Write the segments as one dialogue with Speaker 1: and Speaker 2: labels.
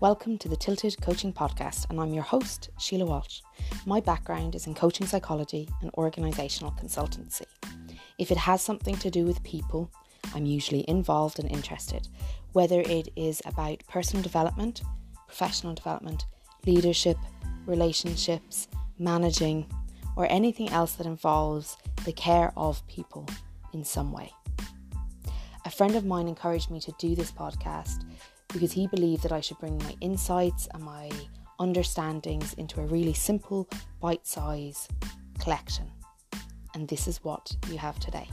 Speaker 1: Welcome to the Tilted Coaching Podcast, and I'm your host, Sheila Walsh. My background is in coaching psychology and organisational consultancy. If it has something to do with people, I'm usually involved and interested, whether it is about personal development, professional development, leadership, relationships, managing, or anything else that involves the care of people in some way. A friend of mine encouraged me to do this podcast because he believed that I should bring my insights and my understandings into a really simple, bite size collection. And this is what you have today.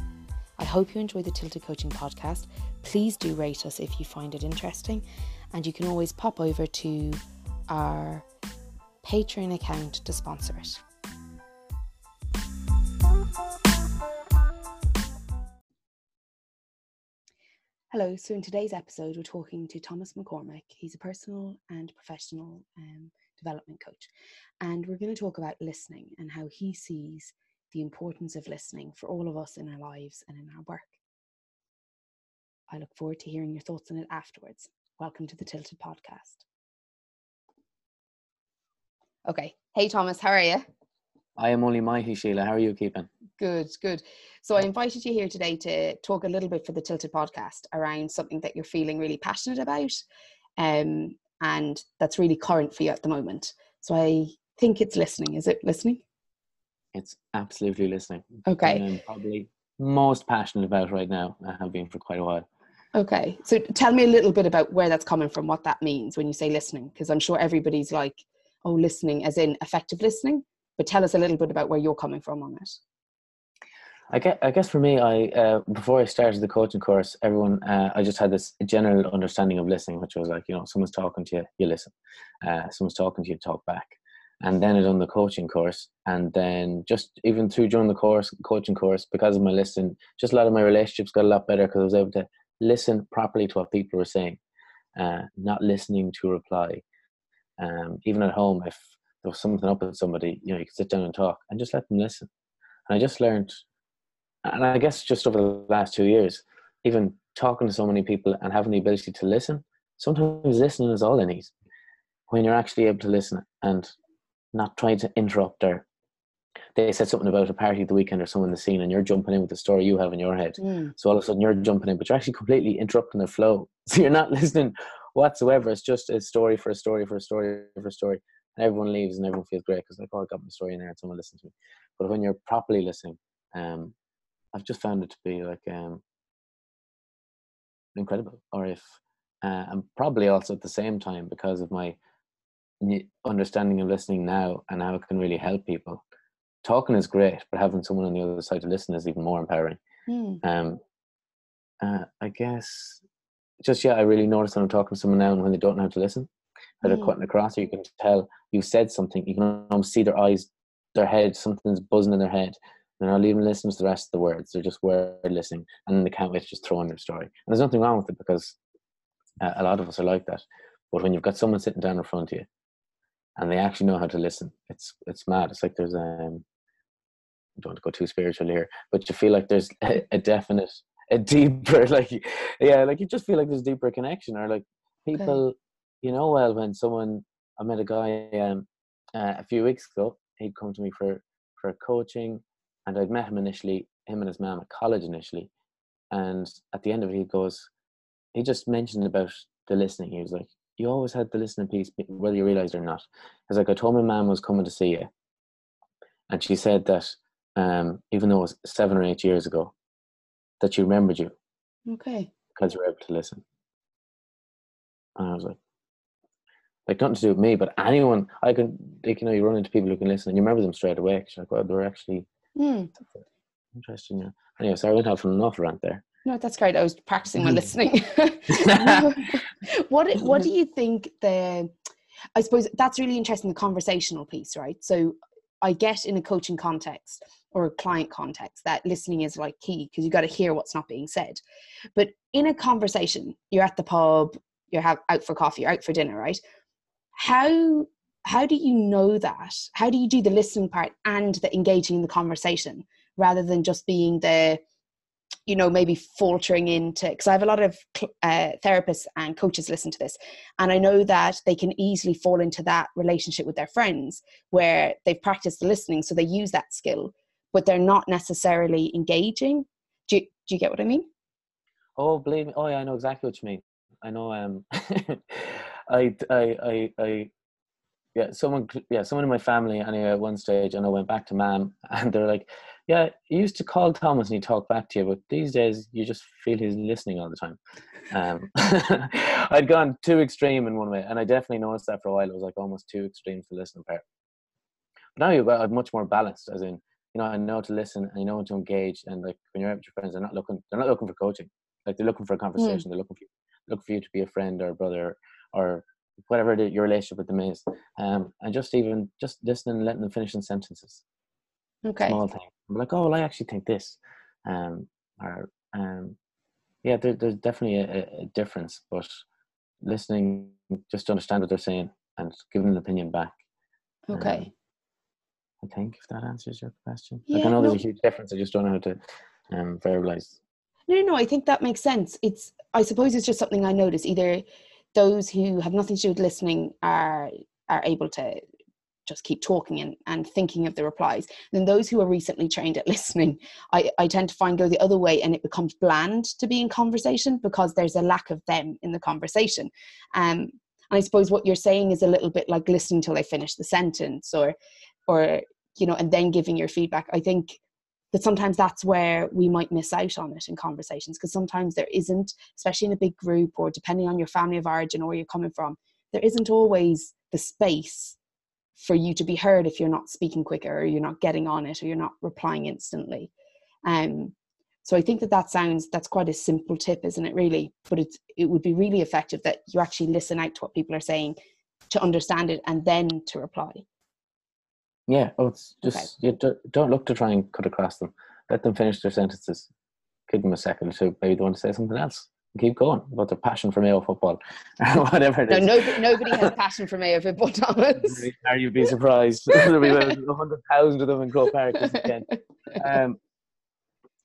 Speaker 1: I hope you enjoy the Tilted Coaching podcast. Please do rate us if you find it interesting. And you can always pop over to our Patreon account to sponsor it. Hello, so in today's episode, we're talking to Thomas McCormick. He's a personal and professional um, development coach. And we're going to talk about listening and how he sees the importance of listening for all of us in our lives and in our work. I look forward to hearing your thoughts on it afterwards. Welcome to the Tilted Podcast. Okay. Hey, Thomas, how are you?
Speaker 2: I am only mighty, Sheila. How are you keeping?
Speaker 1: Good, good. So I invited you here today to talk a little bit for the Tilted podcast around something that you're feeling really passionate about, um, and that's really current for you at the moment. So I think it's listening. Is it listening?
Speaker 2: It's absolutely listening.
Speaker 1: Okay.
Speaker 2: I'm probably most passionate about right now. I have been for quite a while.
Speaker 1: Okay. So tell me a little bit about where that's coming from, what that means when you say listening, because I'm sure everybody's like, oh, listening as in effective listening. But tell us a little bit about where you're coming from on it.
Speaker 2: I guess, I guess for me, I uh, before I started the coaching course, everyone uh, I just had this general understanding of listening, which was like you know someone's talking to you, you listen. Uh, someone's talking to you, talk back. And then I done the coaching course, and then just even through during the course, coaching course, because of my listening, just a lot of my relationships got a lot better because I was able to listen properly to what people were saying, uh, not listening to reply. Um, even at home, if there was something up with somebody, you know, you could sit down and talk and just let them listen. And I just learned and I guess just over the last two years, even talking to so many people and having the ability to listen, sometimes listening is all they need. When you're actually able to listen and not trying to interrupt their they said something about a party at the weekend or someone in the scene and you're jumping in with the story you have in your head. Mm. So all of a sudden you're jumping in, but you're actually completely interrupting the flow. So you're not listening whatsoever. It's just a story for a story for a story for a story. And everyone leaves and everyone feels great because like, oh, I got my story in there and someone listens to me. But when you're properly listening, um, I've just found it to be like um, incredible. Or if, uh, and probably also at the same time because of my understanding of listening now and how it can really help people. Talking is great, but having someone on the other side to listen is even more empowering. Mm. Um, uh, I guess just yeah, I really notice when I'm talking to someone now and when they don't know how to listen, that mm. they're cutting across, or you can tell you've said something. You can almost see their eyes, their head, something's buzzing in their head, they're not even listening to the rest of the words. They're just word listening, and they can't wait to just throw in their story. And there's nothing wrong with it because uh, a lot of us are like that. But when you've got someone sitting down in front of you, and they actually know how to listen, it's it's mad. It's like there's um, I don't want to go too spiritual here, but you feel like there's a, a definite, a deeper, like yeah, like you just feel like there's deeper connection, or like people, okay. you know, well when someone I met a guy um, uh, a few weeks ago, he'd come to me for for coaching and I'd met him initially, him and his mom at college initially. And at the end of it, he goes, he just mentioned about the listening. He was like, you always had the listening piece, whether you realized it or not. Because like I told my mom was coming to see you. And she said that um, even though it was seven or eight years ago, that she remembered you.
Speaker 1: Okay.
Speaker 2: Because you were able to listen. And I was like, like nothing to do with me, but anyone I can, like, you know, you run into people who can listen and you remember them straight away. She's like, well, they're actually Mm. Interesting. Yeah. Anyway, sorry, I went off on an off rant there.
Speaker 1: No, that's great. I was practicing my listening. what What do you think the? I suppose that's really interesting. The conversational piece, right? So, I get in a coaching context or a client context that listening is like key because you got to hear what's not being said. But in a conversation, you're at the pub, you're have, out for coffee, you're out for dinner, right? How how do you know that? How do you do the listening part and the engaging in the conversation rather than just being the you know maybe faltering into because i have a lot of uh, therapists and coaches listen to this and i know that they can easily fall into that relationship with their friends where they've practiced the listening so they use that skill but they're not necessarily engaging. Do you, do you get what i mean?
Speaker 2: Oh believe me oh yeah i know exactly what you mean. I know um I, I i i yeah someone yeah someone in my family anyway at one stage and i went back to mom and they're like yeah, you used to call Thomas and he talked back to you, but these days you just feel he's listening all the time. Um, I'd gone too extreme in one way, and I definitely noticed that for a while. It was like almost too extreme for listening part. But now you've got much more balanced, as in, you know, I know to listen and you know to engage, and like when you're out with your friends, they're not looking, they're not looking for coaching. Like they're looking for a conversation. Mm. They're looking for you, looking for you to be a friend or a brother or whatever the, your relationship with them is, um, and just even just listening and letting them finish in sentences.
Speaker 1: Okay.
Speaker 2: Small thing. I'm like, oh, well, I actually think this. Um, or, um, yeah, there, there's definitely a, a, difference, but listening just to understand what they're saying and giving an opinion back.
Speaker 1: Okay.
Speaker 2: Um, I think if that answers your question. Yeah, like I know no, there's a huge difference. I just don't know how to um, verbalize.
Speaker 1: No, no, I think that makes sense. It's, I suppose, it's just something I notice. Either those who have nothing to do with listening are are able to just keep talking and, and thinking of the replies. And then those who are recently trained at listening, I, I tend to find go the other way and it becomes bland to be in conversation because there's a lack of them in the conversation. Um, and I suppose what you're saying is a little bit like listening till they finish the sentence or, or, you know, and then giving your feedback. I think that sometimes that's where we might miss out on it in conversations because sometimes there isn't, especially in a big group or depending on your family of origin or where you're coming from, there isn't always the space for you to be heard if you're not speaking quicker or you're not getting on it or you're not replying instantly. Um, so i think that that sounds that's quite a simple tip isn't it really? But it's it would be really effective that you actually listen out to what people are saying to understand it and then to reply
Speaker 2: yeah oh it's just okay. you don't look to try and cut across them let them finish their sentences give them a second or two maybe they want to say something else keep going about their passion for Mayo football or whatever it
Speaker 1: no. Nobody, nobody has passion for Mayo football, Thomas.
Speaker 2: Are you be surprised? There'll be a hundred thousand of them in Croke Park this weekend. Um,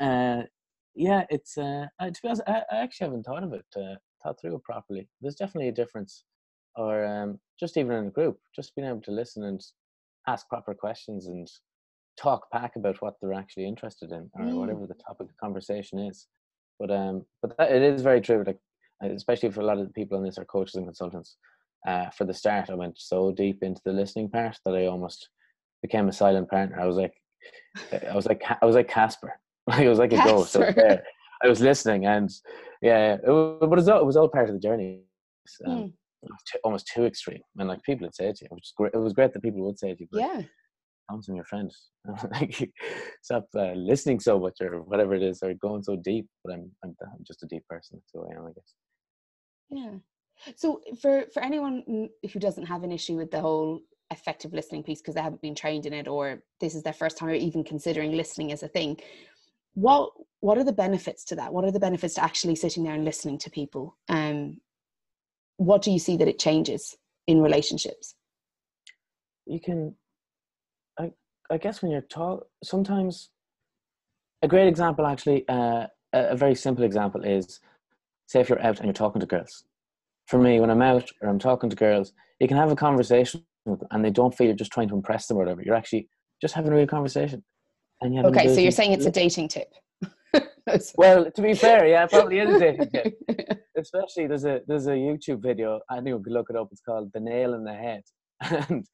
Speaker 2: uh, yeah, it's uh, to be honest, I, I, actually haven't thought of it, uh, thought through it properly. There's definitely a difference, or um, just even in a group, just being able to listen and ask proper questions and talk back about what they're actually interested in or mm. whatever the topic of conversation is. But um, but that, it is very true. Like especially for a lot of the people in this are coaches and consultants. Uh, for the start, I went so deep into the listening part that I almost became a silent partner. I was like, I was like, I was like Casper. I was like a ghost. I was, there. I was listening, and yeah, it was, but it was all, it was all part of the journey. Um, mm. Almost too extreme, and like people would say it to you, which is great. It was great that people would say it to you.
Speaker 1: yeah,
Speaker 2: Thompson, your friend. like, stop uh, listening so much or whatever it is, or going so deep. But I'm, I'm, I'm just a deep person, so I am, I guess.
Speaker 1: Yeah. So for for anyone who doesn't have an issue with the whole effective listening piece because they haven't been trained in it, or this is their first time or even considering listening as a thing, what what are the benefits to that? What are the benefits to actually sitting there and listening to people? Um, what do you see that it changes in relationships?
Speaker 2: You can I I guess when you're talk, sometimes a great example, actually, uh, a very simple example is, say, if you're out and you're talking to girls. For me, when I'm out or I'm talking to girls, you can have a conversation with them, and they don't feel you're just trying to impress them or whatever. You're actually just having a real conversation.
Speaker 1: And you okay, so you're saying it's a dating tip.
Speaker 2: well, to be fair, yeah, probably is a dating tip. Especially there's a there's a YouTube video. I think you could look it up. It's called "The Nail in the Head," and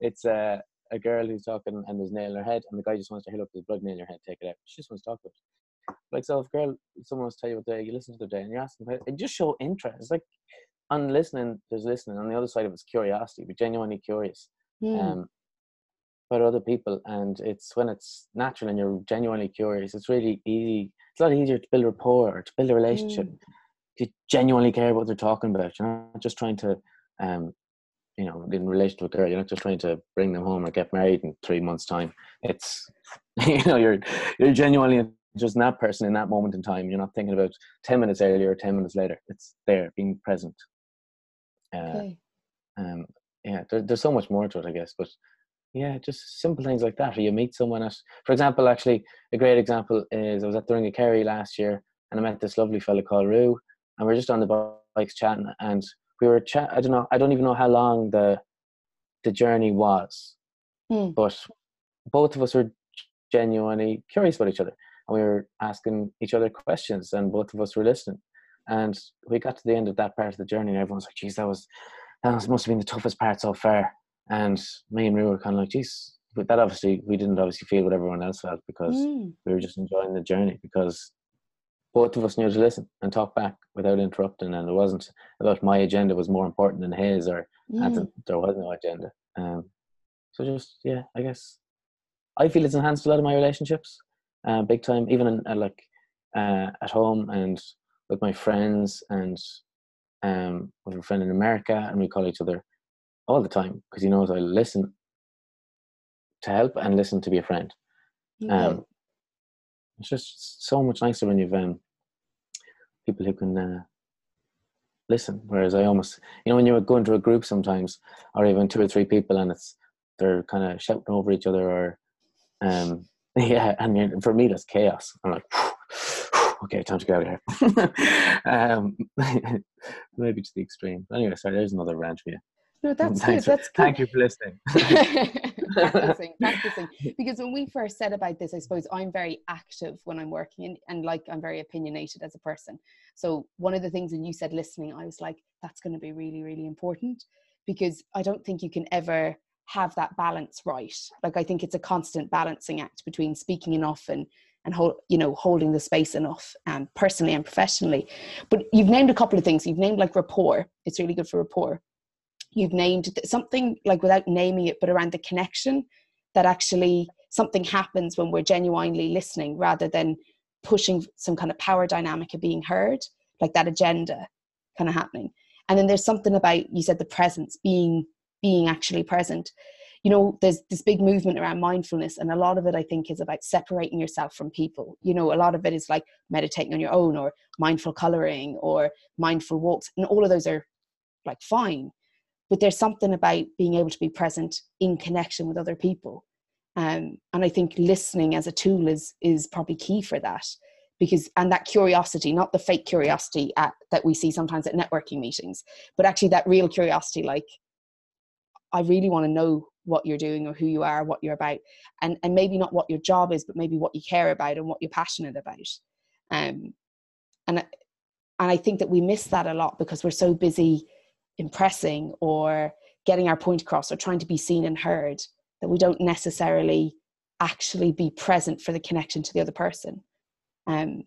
Speaker 2: it's uh, a girl who's talking and there's nail in her head, and the guy just wants to hit up there's blood nail in your head, take it out. She just wants to talk about it. Like so, if girl, someone wants to tell you what day you listen to the day, and you ask asking, about it, just show interest. It's like on listening, there's listening. On the other side of it's curiosity, be genuinely curious. Mm. Um, about other people, and it's when it's natural and you're genuinely curious. It's really easy. It's a lot easier to build rapport or to build a relationship. Mm. You genuinely care what they're talking about. You're not just trying to um, you know, in relation to a girl, you're not just trying to bring them home or get married in three months' time. It's, you know, you're you're genuinely just that person in that moment in time. You're not thinking about ten minutes earlier or ten minutes later. It's there, being present. Uh, okay. Um, yeah, there, there's so much more to it, I guess, but yeah, just simple things like that. Or you meet someone at, for example, actually, a great example is I was at the Ring of Kerry last year and I met this lovely fella called Rue, and we are just on the bikes chatting, and we were chat. I don't know, I don't even know how long the the journey was,
Speaker 1: Hmm.
Speaker 2: but both of us were genuinely curious about each other, and we were asking each other questions, and both of us were listening. And we got to the end of that part of the journey, and everyone's like, "Geez, that was that was, must have been the toughest part so far." And me and Rue were kind of like, "Geez." But that obviously we didn't obviously feel what everyone else felt because
Speaker 1: Mm.
Speaker 2: we were just enjoying the journey because both of us knew to listen and talk back without interrupting and it wasn't about my agenda was more important than his or
Speaker 1: Mm.
Speaker 2: there was no agenda um, so just yeah i guess i feel it's enhanced a lot of my relationships uh, big time even in, uh, like uh, at home and with my friends and um, with a friend in america and we call each other all the time because he knows i listen to help and listen to be a friend
Speaker 1: Okay.
Speaker 2: um, it's just so much nicer when you've um, people who can uh, listen. Whereas I almost, you know, when you're going to a group sometimes, or even two or three people, and it's they're kind of shouting over each other, or um, yeah, and for me that's chaos. I'm like, okay, time to get out of here. um, maybe to the extreme. Anyway, sorry, there's another rant for you.
Speaker 1: No, mm, that's good.
Speaker 2: Thanks for-
Speaker 1: That's good.
Speaker 2: Thank you for listening.
Speaker 1: practicing, practicing. Because when we first said about this, I suppose I'm very active when I'm working and, and like I'm very opinionated as a person. So one of the things when you said listening, I was like, that's going to be really, really important because I don't think you can ever have that balance right. Like I think it's a constant balancing act between speaking enough and and hold, you know holding the space enough and personally and professionally. But you've named a couple of things. You've named like rapport. It's really good for rapport you've named something like without naming it, but around the connection that actually something happens when we're genuinely listening rather than pushing some kind of power dynamic of being heard, like that agenda kind of happening. And then there's something about you said the presence, being being actually present. You know, there's this big movement around mindfulness, and a lot of it I think is about separating yourself from people. You know, a lot of it is like meditating on your own or mindful coloring or mindful walks, and all of those are like fine but there's something about being able to be present in connection with other people. Um, and i think listening as a tool is is probably key for that because and that curiosity not the fake curiosity at, that we see sometimes at networking meetings but actually that real curiosity like i really want to know what you're doing or who you are what you're about and and maybe not what your job is but maybe what you care about and what you're passionate about. Um and and i think that we miss that a lot because we're so busy impressing or getting our point across or trying to be seen and heard that we don't necessarily actually be present for the connection to the other person. Um,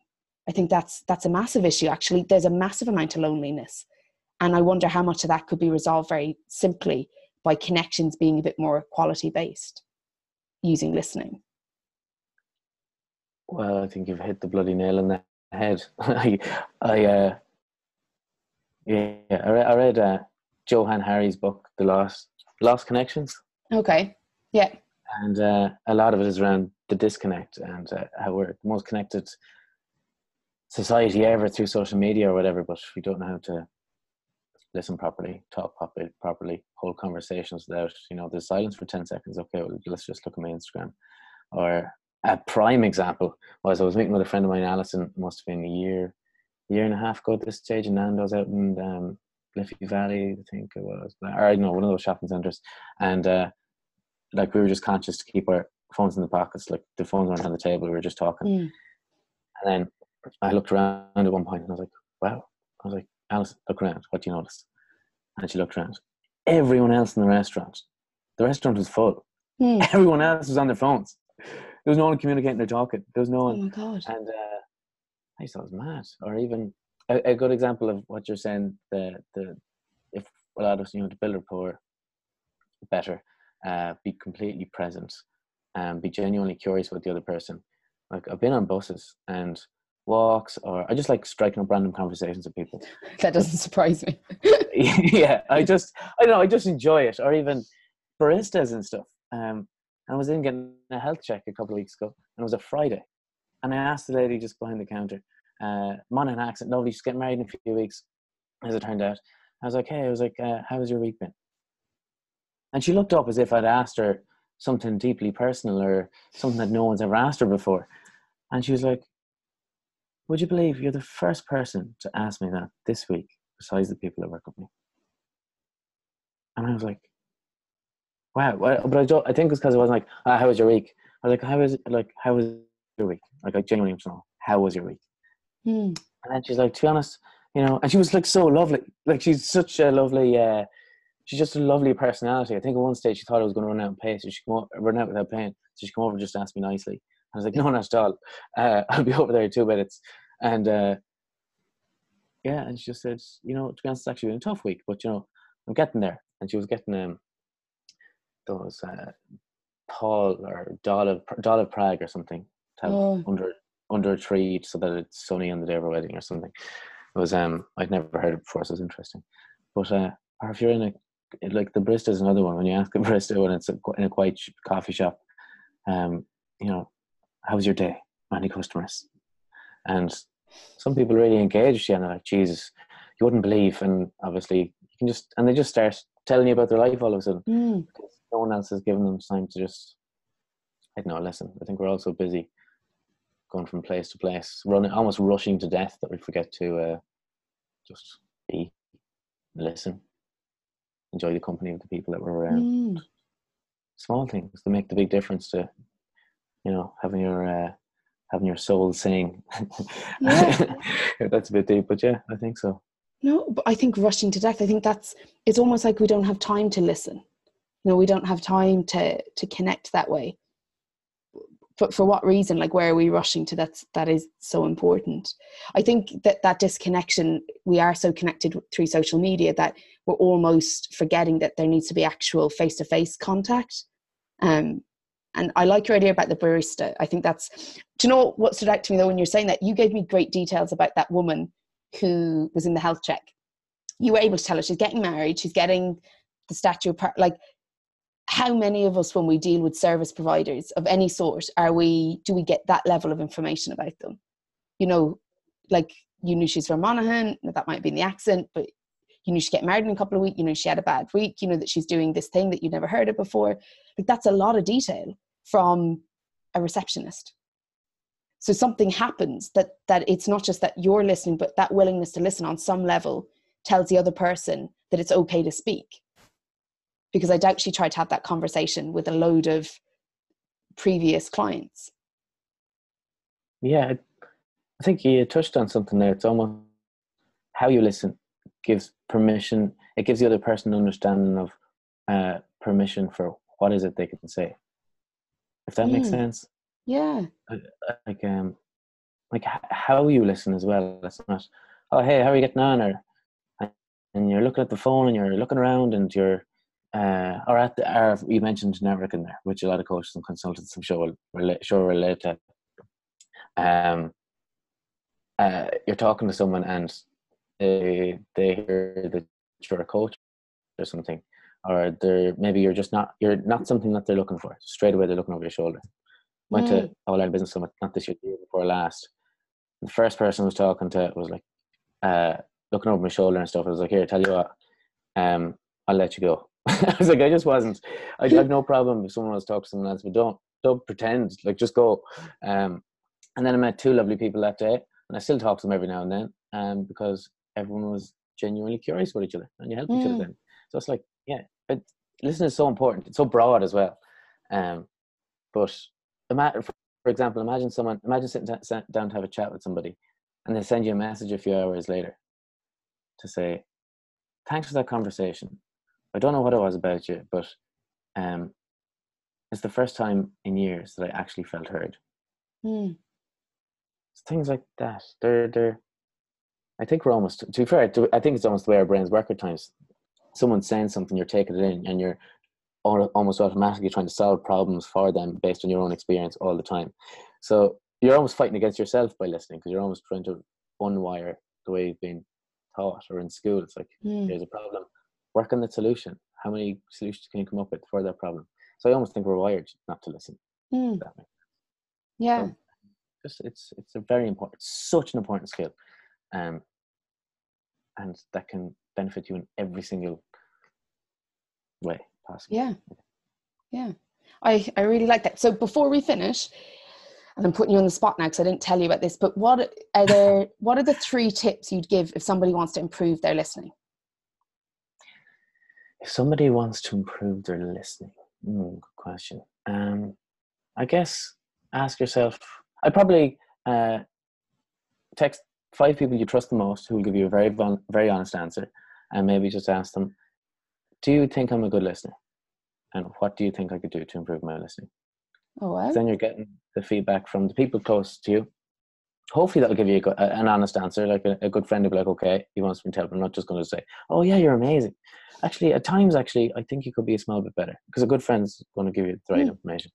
Speaker 1: i think that's that's a massive issue actually. There's a massive amount of loneliness and i wonder how much of that could be resolved very simply by connections being a bit more quality based using listening.
Speaker 2: Well, I think you've hit the bloody nail on the head. I, I, uh, yeah, I read, I read uh, Johann Hari's book, The Lost Lost Connections,
Speaker 1: okay yeah
Speaker 2: and uh, a lot of it is around the disconnect and uh, how we're the most connected society ever through social media or whatever, but we don't know how to listen properly, talk properly, properly, hold conversations without, you know, there's silence for 10 seconds. Okay, well, let's just look at my Instagram. Or a prime example was I was meeting with a friend of mine, Alison, must have been a year, year and a half ago at this stage in Nando's out in um, Liffey Valley, I think it was, or I don't know, one of those shopping centres. And uh, like we were just conscious to keep our phones in the pockets, like the phones weren't on the table, we were just talking.
Speaker 1: Mm.
Speaker 2: And then I looked around at one point and I was like, wow. I was like, Alice, look around. What do you notice? And she looked around. Everyone else in the restaurant, the restaurant was full.
Speaker 1: Hmm.
Speaker 2: Everyone else was on their phones. There was no one communicating or talking. There was no
Speaker 1: oh
Speaker 2: one.
Speaker 1: my god
Speaker 2: And uh, I just thought it was mad. Or even a, a good example of what you're saying, the, the if a lot of us, you know, to build rapport better, uh, be completely present and be genuinely curious about the other person. Like I've been on buses and walks or I just like striking up random conversations with people.
Speaker 1: that doesn't surprise me
Speaker 2: yeah, I just I don't know, I just enjoy it. Or even baristas and stuff. Um I was in getting a health check a couple of weeks ago and it was a Friday. And I asked the lady just behind the counter, uh Monaghan accent, lovely, she's getting married in a few weeks, as it turned out. I was like, Hey, I was like, uh, how has your week been? And she looked up as if I'd asked her something deeply personal or something that no one's ever asked her before. And she was like, Would you believe you're the first person to ask me that this week, besides the people that work with me? And I was like, Wow. But I, don't, I think it's because it wasn't like, oh, How was your week? I was like, How was, like, how was your week? Like, I genuinely want to know, How was your week?
Speaker 1: Mm.
Speaker 2: And then she's like, To be honest, you know, and she was like so lovely. Like, she's such a lovely, uh, she's just a lovely personality. I think at one stage she thought I was going to run out of pain, so she come over, run out without pain. So she come over and just asked me nicely. I was like, no, not at all. Uh, I'll be over there in two minutes. And uh, yeah, and she just said, you know, to be honest, it's actually been a tough week, but you know, I'm getting there. And she was getting um, those uh, Paul or Doll of, Doll of Prague or something oh. under under a tree so that it's sunny on the day of her wedding or something. It was um I'd never heard it before, so it was interesting. But uh, or if you're in a like the barista is another one. When you ask a barista when it's a, in a quiet coffee shop, um, you know, how was your day? Many customers, and some people really engage you and they're like, Jesus, you wouldn't believe. And obviously, you can just and they just start telling you about their life all of a sudden.
Speaker 1: Mm.
Speaker 2: No one else has given them time to just, I don't know, listen. I think we're all so busy going from place to place, running, almost rushing to death that we forget to uh, just be, listen, enjoy the company of the people that were around.
Speaker 1: Mm.
Speaker 2: Small things that make the big difference to, you know, having your uh, having your soul sing. Yeah. that's a bit deep, but yeah, I think so.
Speaker 1: No, but I think rushing to death. I think that's it's almost like we don't have time to listen. You know, we don't have time to to connect that way but for what reason? Like where are we rushing to that's that is so important? I think that that disconnection we are so connected through social media that we're almost forgetting that there needs to be actual face-to-face contact. Um and i like your idea about the barista. I think that's do you know what stood out to me though when you're saying that? You gave me great details about that woman who was in the health check. You were able to tell her she's getting married she's getting the statue of like how many of us when we deal with service providers of any sort are we do we get that level of information about them? You know like you knew she's from monaghan that might be in the accent but you knew she get married in a couple of weeks you know she had a bad week you know that she's doing this thing that you've never heard of before. Like that's a lot of detail from a receptionist. So something happens that that it's not just that you're listening but that willingness to listen on some level tells the other person that it's okay to speak because I doubt she tried to have that conversation with a load of previous clients.
Speaker 2: Yeah, I think you touched on something there. It's almost how you listen gives permission. It gives the other person an understanding of uh, permission for what is it they can say. If that mm. makes sense.
Speaker 1: Yeah.
Speaker 2: Like um, like how you listen as well. It's not, oh hey, how are you getting on? Or and you're looking at the phone and you're looking around and you're uh, or at the, or you mentioned networking there, which a lot of coaches and consultants I'm sure relate, sure relate to. Um, uh, you're talking to someone and they they hear that you're a coach or something, or they're maybe you're just not you're not something that they're looking for. Straight away they're looking over your shoulder. Went mm. to All Ireland Business Summit not this year, the year before last. The first person I was talking to was like uh, looking over my shoulder and stuff. I was like, "Here, tell you what, um, I'll let you go." I was like, I just wasn't. I have no problem if someone wants to talk to someone else, but don't don't pretend. Like, just go. Um, and then I met two lovely people that day, and I still talk to them every now and then, um, because everyone was genuinely curious about each other, and you help mm. each other. Mm. Then, so it's like, yeah, but listening is so important. It's so broad as well. Um, but imagine, for example, imagine someone, imagine sitting down to have a chat with somebody, and they send you a message a few hours later to say, "Thanks for that conversation. I don't know what it was about you, but um, it's the first time in years that I actually felt heard.
Speaker 1: Mm.
Speaker 2: Things like that. They're they're. I think we're almost. To be fair, I think it's almost the way our brains work at times. Someone's saying something, you're taking it in, and you're almost automatically trying to solve problems for them based on your own experience all the time. So you're almost fighting against yourself by listening because you're almost trying to unwire the way you've been taught or in school. It's like mm. there's a problem work on the solution. How many solutions can you come up with for that problem? So I almost think we're wired not to listen.
Speaker 1: Mm. Yeah. So
Speaker 2: just it's it's a very important, such an important skill, um, and that can benefit you in every single way possible.
Speaker 1: Yeah, yeah. I, I really like that. So before we finish, and I'm putting you on the spot now because I didn't tell you about this, but what are there what are the three tips you'd give if somebody wants to improve their listening?
Speaker 2: If somebody wants to improve their listening, mm, good question. Um, I guess ask yourself. I probably uh, text five people you trust the most who will give you a very very honest answer, and maybe just ask them, "Do you think I'm a good listener? And what do you think I could do to improve my listening?"
Speaker 1: Oh, wow.
Speaker 2: Then you're getting the feedback from the people close to you. Hopefully, that'll give you a, an honest answer. Like a, a, good friend will be like, "Okay, he wants me to help." I'm not just going to say, "Oh yeah, you're amazing." Actually, at times, actually, I think you could be a small bit better because a good friend's going to give you the right mm. information,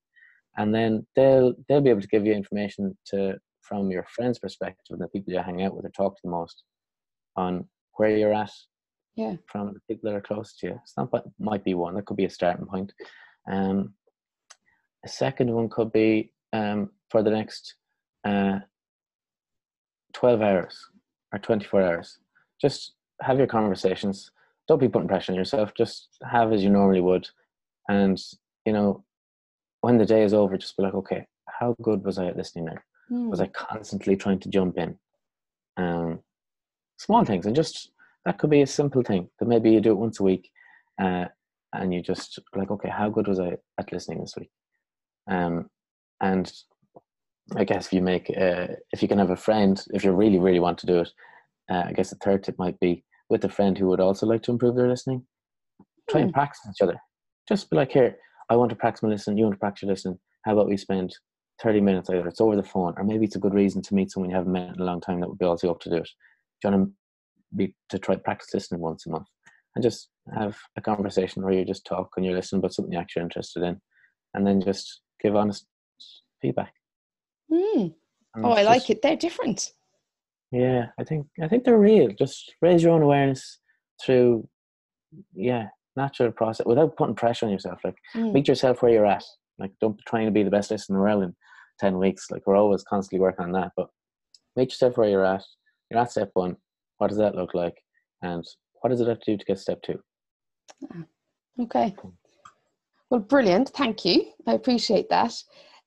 Speaker 2: and then they'll they'll be able to give you information to from your friend's perspective and the people you hang out with or talk to the most on where you're at.
Speaker 1: Yeah.
Speaker 2: From the people that are close to you. It's not but might be one. That could be a starting point. Um, a second one could be um, for the next uh, 12 hours or 24 hours. Just have your conversations. Don't be putting pressure on yourself. Just have as you normally would. And, you know, when the day is over, just be like, okay, how good was I at listening now? Mm. Was I constantly trying to jump in? Um, small things. And just, that could be a simple thing that maybe you do it once a week uh, and you just like, okay, how good was I at listening this week? Um, and I guess if you make, uh, if you can have a friend, if you really, really want to do it, uh, I guess the third tip might be with a friend who would also like to improve their listening. Try mm. and hmm. practice each other. Just be like, here, I want to practice my listening. You want to practice your listening. How about we spend 30 minutes either it's over the phone or maybe it's a good reason to meet someone you haven't met in a long time that would be also up to do it. Do you want to be to try practice listening once a month and just have a conversation where you just talk and you listen about something you're actually interested in and then just give honest feedback.
Speaker 1: Mm. Oh, I like it. They're different.
Speaker 2: Yeah, I think I think they're real. Just raise your own awareness through, yeah, natural process without putting pressure on yourself. Like mm. meet yourself where you're at. Like don't be trying to be the best listener in the world in ten weeks. Like we're always constantly working on that. But meet yourself where you're at. You're at step one. What does that look like? And what does it have to do to get step two?
Speaker 1: Ah, okay. Well, brilliant. Thank you. I appreciate that.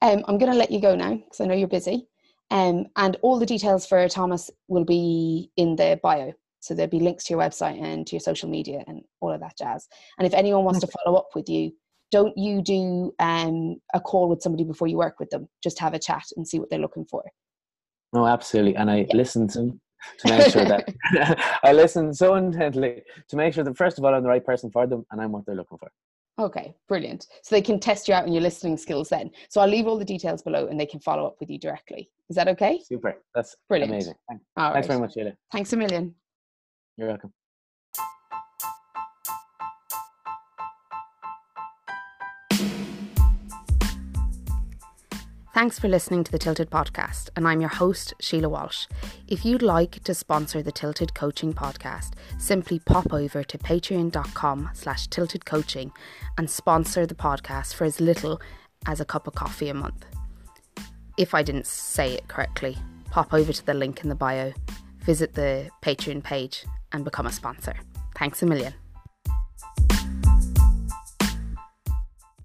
Speaker 1: Um, I'm going to let you go now because I know you're busy. Um, and all the details for Thomas will be in the bio. So there'll be links to your website and to your social media and all of that jazz. And if anyone wants to follow up with you, don't you do um, a call with somebody before you work with them? Just have a chat and see what they're looking for.
Speaker 2: No, absolutely. And I yeah. listen to to make sure that I listen so intently to make sure that first of all I'm the right person for them and I'm what they're looking for.
Speaker 1: Okay, brilliant. So they can test you out on your listening skills then. So I'll leave all the details below and they can follow up with you directly. Is that okay?
Speaker 2: Super. That's brilliant. Amazing. Thanks, Thanks right. very much, Sheila.
Speaker 1: Thanks a million.
Speaker 2: You're welcome.
Speaker 1: Thanks for listening to the Tilted Podcast, and I'm your host, Sheila Walsh. If you'd like to sponsor the Tilted Coaching Podcast, simply pop over to patreon.com slash tiltedcoaching and sponsor the podcast for as little as a cup of coffee a month. If I didn't say it correctly, pop over to the link in the bio, visit the Patreon page, and become a sponsor. Thanks a million.